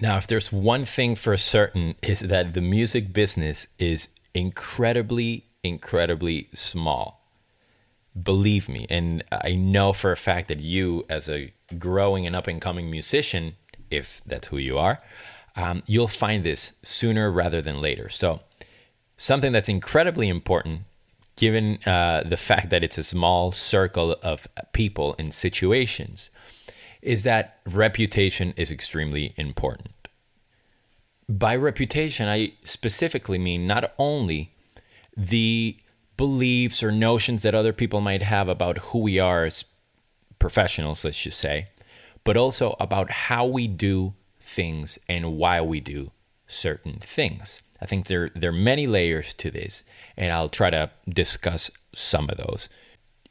Now, if there's one thing for certain, is that the music business is incredibly, incredibly small. Believe me, and I know for a fact that you, as a growing and up and coming musician, if that's who you are, um, you'll find this sooner rather than later. So, something that's incredibly important given uh, the fact that it's a small circle of people and situations is that reputation is extremely important. By reputation, I specifically mean not only the beliefs or notions that other people might have about who we are as professionals, let's just say, but also about how we do things and why we do certain things. I think there there are many layers to this, and I'll try to discuss some of those.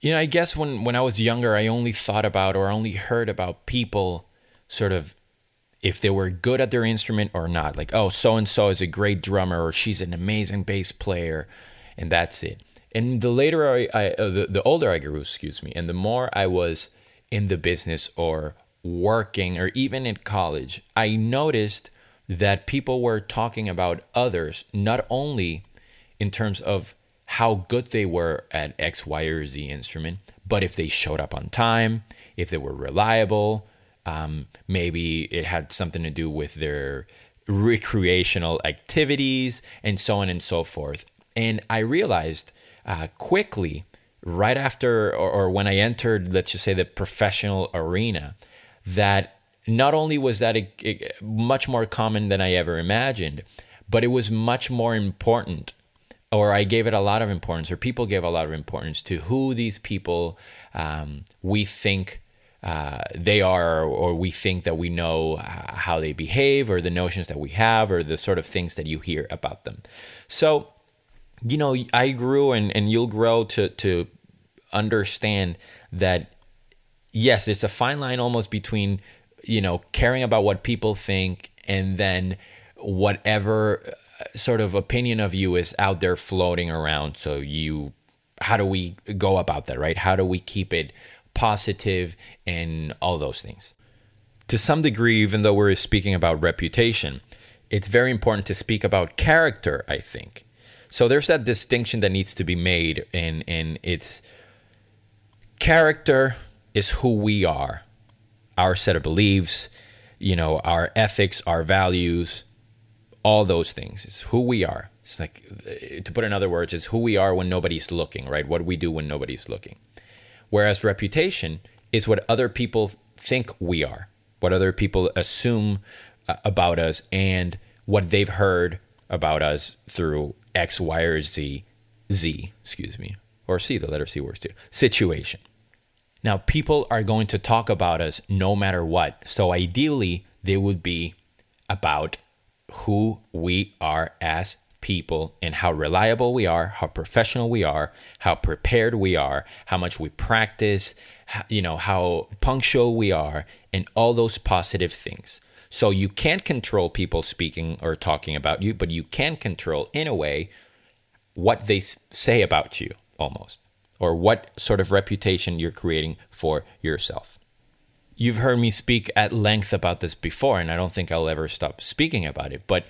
You know, I guess when when I was younger, I only thought about or only heard about people sort of if they were good at their instrument or not. Like, oh, so and so is a great drummer, or she's an amazing bass player, and that's it. And the later I, I uh, the, the older I grew, excuse me, and the more I was in the business or working or even in college, I noticed that people were talking about others not only in terms of how good they were at X, Y, or Z instrument, but if they showed up on time, if they were reliable, um, maybe it had something to do with their recreational activities, and so on and so forth. And I realized uh, quickly, right after or, or when I entered, let's just say, the professional arena, that not only was that a, a, much more common than I ever imagined, but it was much more important, or I gave it a lot of importance, or people gave a lot of importance to who these people um, we think uh, they are, or we think that we know how they behave, or the notions that we have, or the sort of things that you hear about them. So, you know, I grew, and, and you'll grow to to understand that yes, it's a fine line almost between you know, caring about what people think and then whatever sort of opinion of you is out there floating around. So you, how do we go about that, right? How do we keep it positive and all those things? To some degree, even though we're speaking about reputation, it's very important to speak about character, I think. So there's that distinction that needs to be made, and, and it's character is who we are our set of beliefs, you know, our ethics, our values, all those things. It's who we are. It's like, to put in other words, it's who we are when nobody's looking, right? What we do when nobody's looking. Whereas reputation is what other people think we are, what other people assume uh, about us, and what they've heard about us through X, Y, or Z, Z, excuse me, or C, the letter C works too, situation. Now, people are going to talk about us no matter what. So, ideally, they would be about who we are as people and how reliable we are, how professional we are, how prepared we are, how much we practice, you know, how punctual we are, and all those positive things. So, you can't control people speaking or talking about you, but you can control, in a way, what they say about you almost or what sort of reputation you're creating for yourself. You've heard me speak at length about this before, and I don't think I'll ever stop speaking about it. But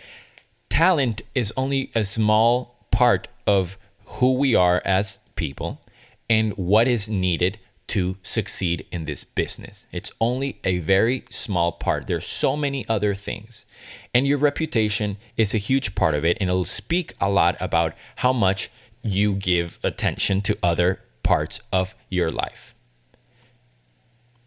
talent is only a small part of who we are as people and what is needed to succeed in this business. It's only a very small part. There's so many other things. And your reputation is a huge part of it, and it'll speak a lot about how much you give attention to other parts of your life.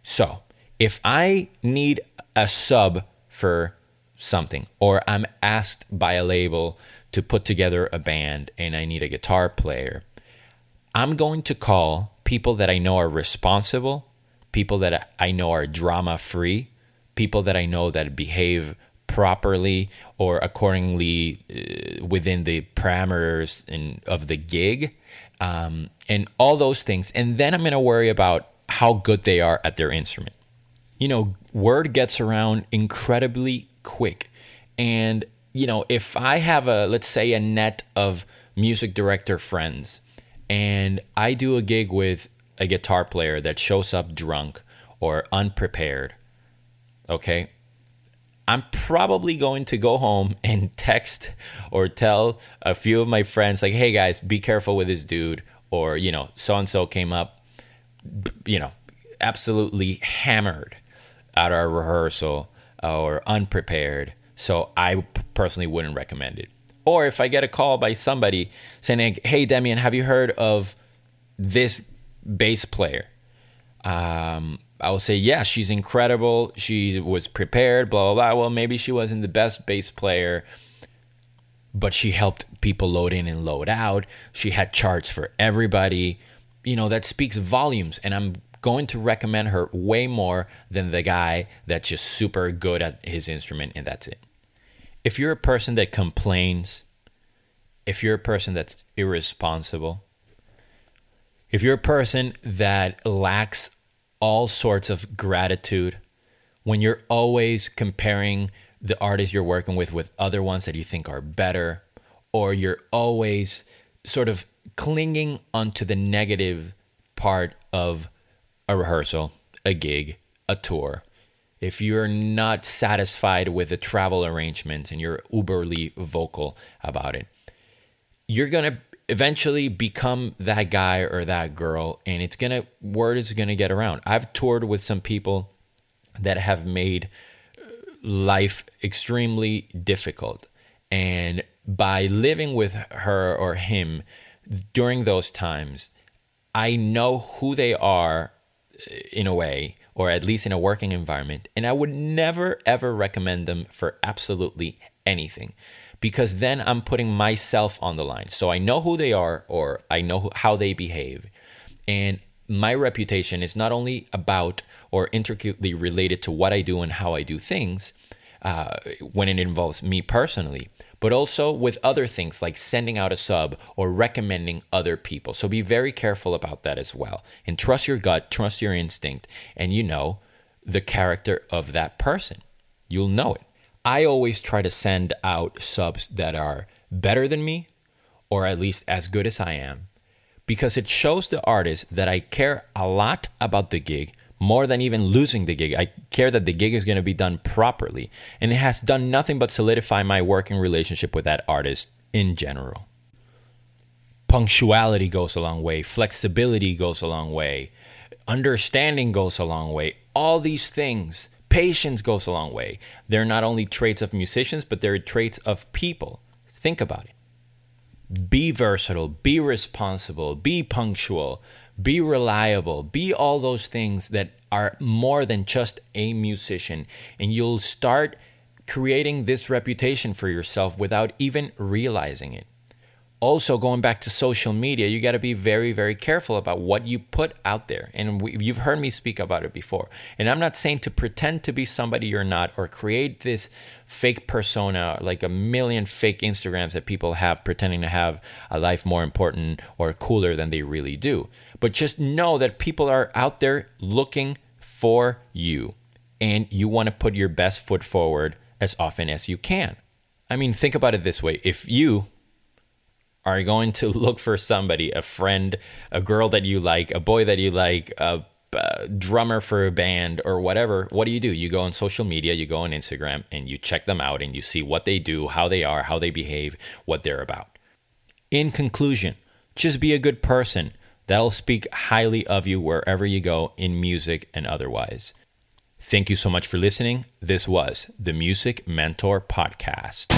So, if I need a sub for something, or I'm asked by a label to put together a band and I need a guitar player, I'm going to call people that I know are responsible, people that I know are drama free, people that I know that behave properly or accordingly uh, within the parameters in, of the gig um, and all those things. And then I'm going to worry about how good they are at their instrument. You know, word gets around incredibly quick. And, you know, if I have a, let's say, a net of music director friends and I do a gig with a guitar player that shows up drunk or unprepared, okay, I'm probably going to go home and text or tell a few of my friends, like, hey guys, be careful with this dude. Or, you know, so and so came up, you know, absolutely hammered at our rehearsal or unprepared. So I personally wouldn't recommend it. Or if I get a call by somebody saying, hey, Demian, have you heard of this bass player? Um, I will say, yeah, she's incredible. She was prepared, blah, blah, blah. Well, maybe she wasn't the best bass player, but she helped people load in and load out. She had charts for everybody. You know, that speaks volumes. And I'm going to recommend her way more than the guy that's just super good at his instrument and that's it. If you're a person that complains, if you're a person that's irresponsible, if you're a person that lacks all sorts of gratitude when you're always comparing the artist you're working with with other ones that you think are better, or you're always sort of clinging onto the negative part of a rehearsal, a gig, a tour. If you're not satisfied with the travel arrangements and you're uberly vocal about it, you're going to eventually become that guy or that girl and it's gonna word is gonna get around i've toured with some people that have made uh, life extremely difficult and by living with her or him during those times i know who they are in a way or at least in a working environment and i would never ever recommend them for absolutely anything because then I'm putting myself on the line. So I know who they are or I know how they behave. And my reputation is not only about or intricately related to what I do and how I do things uh, when it involves me personally, but also with other things like sending out a sub or recommending other people. So be very careful about that as well. And trust your gut, trust your instinct, and you know the character of that person. You'll know it. I always try to send out subs that are better than me or at least as good as I am because it shows the artist that I care a lot about the gig more than even losing the gig. I care that the gig is going to be done properly and it has done nothing but solidify my working relationship with that artist in general. Punctuality goes a long way, flexibility goes a long way, understanding goes a long way. All these things Patience goes a long way. They're not only traits of musicians, but they're traits of people. Think about it. Be versatile, be responsible, be punctual, be reliable, be all those things that are more than just a musician. And you'll start creating this reputation for yourself without even realizing it also going back to social media you got to be very very careful about what you put out there. And we, you've heard me speak about it before. And i'm not saying to pretend to be somebody you're not or create this fake persona like a million fake instagrams that people have pretending to have a life more important or cooler than they really do. But just know that people are out there looking for you. And you want to put your best foot forward as often as you can. I mean think about it this way. If you are going to look for somebody, a friend, a girl that you like, a boy that you like, a, a drummer for a band, or whatever, what do you do? You go on social media, you go on Instagram, and you check them out and you see what they do, how they are, how they behave, what they're about. In conclusion, just be a good person. That'll speak highly of you wherever you go in music and otherwise. Thank you so much for listening. This was the Music Mentor Podcast.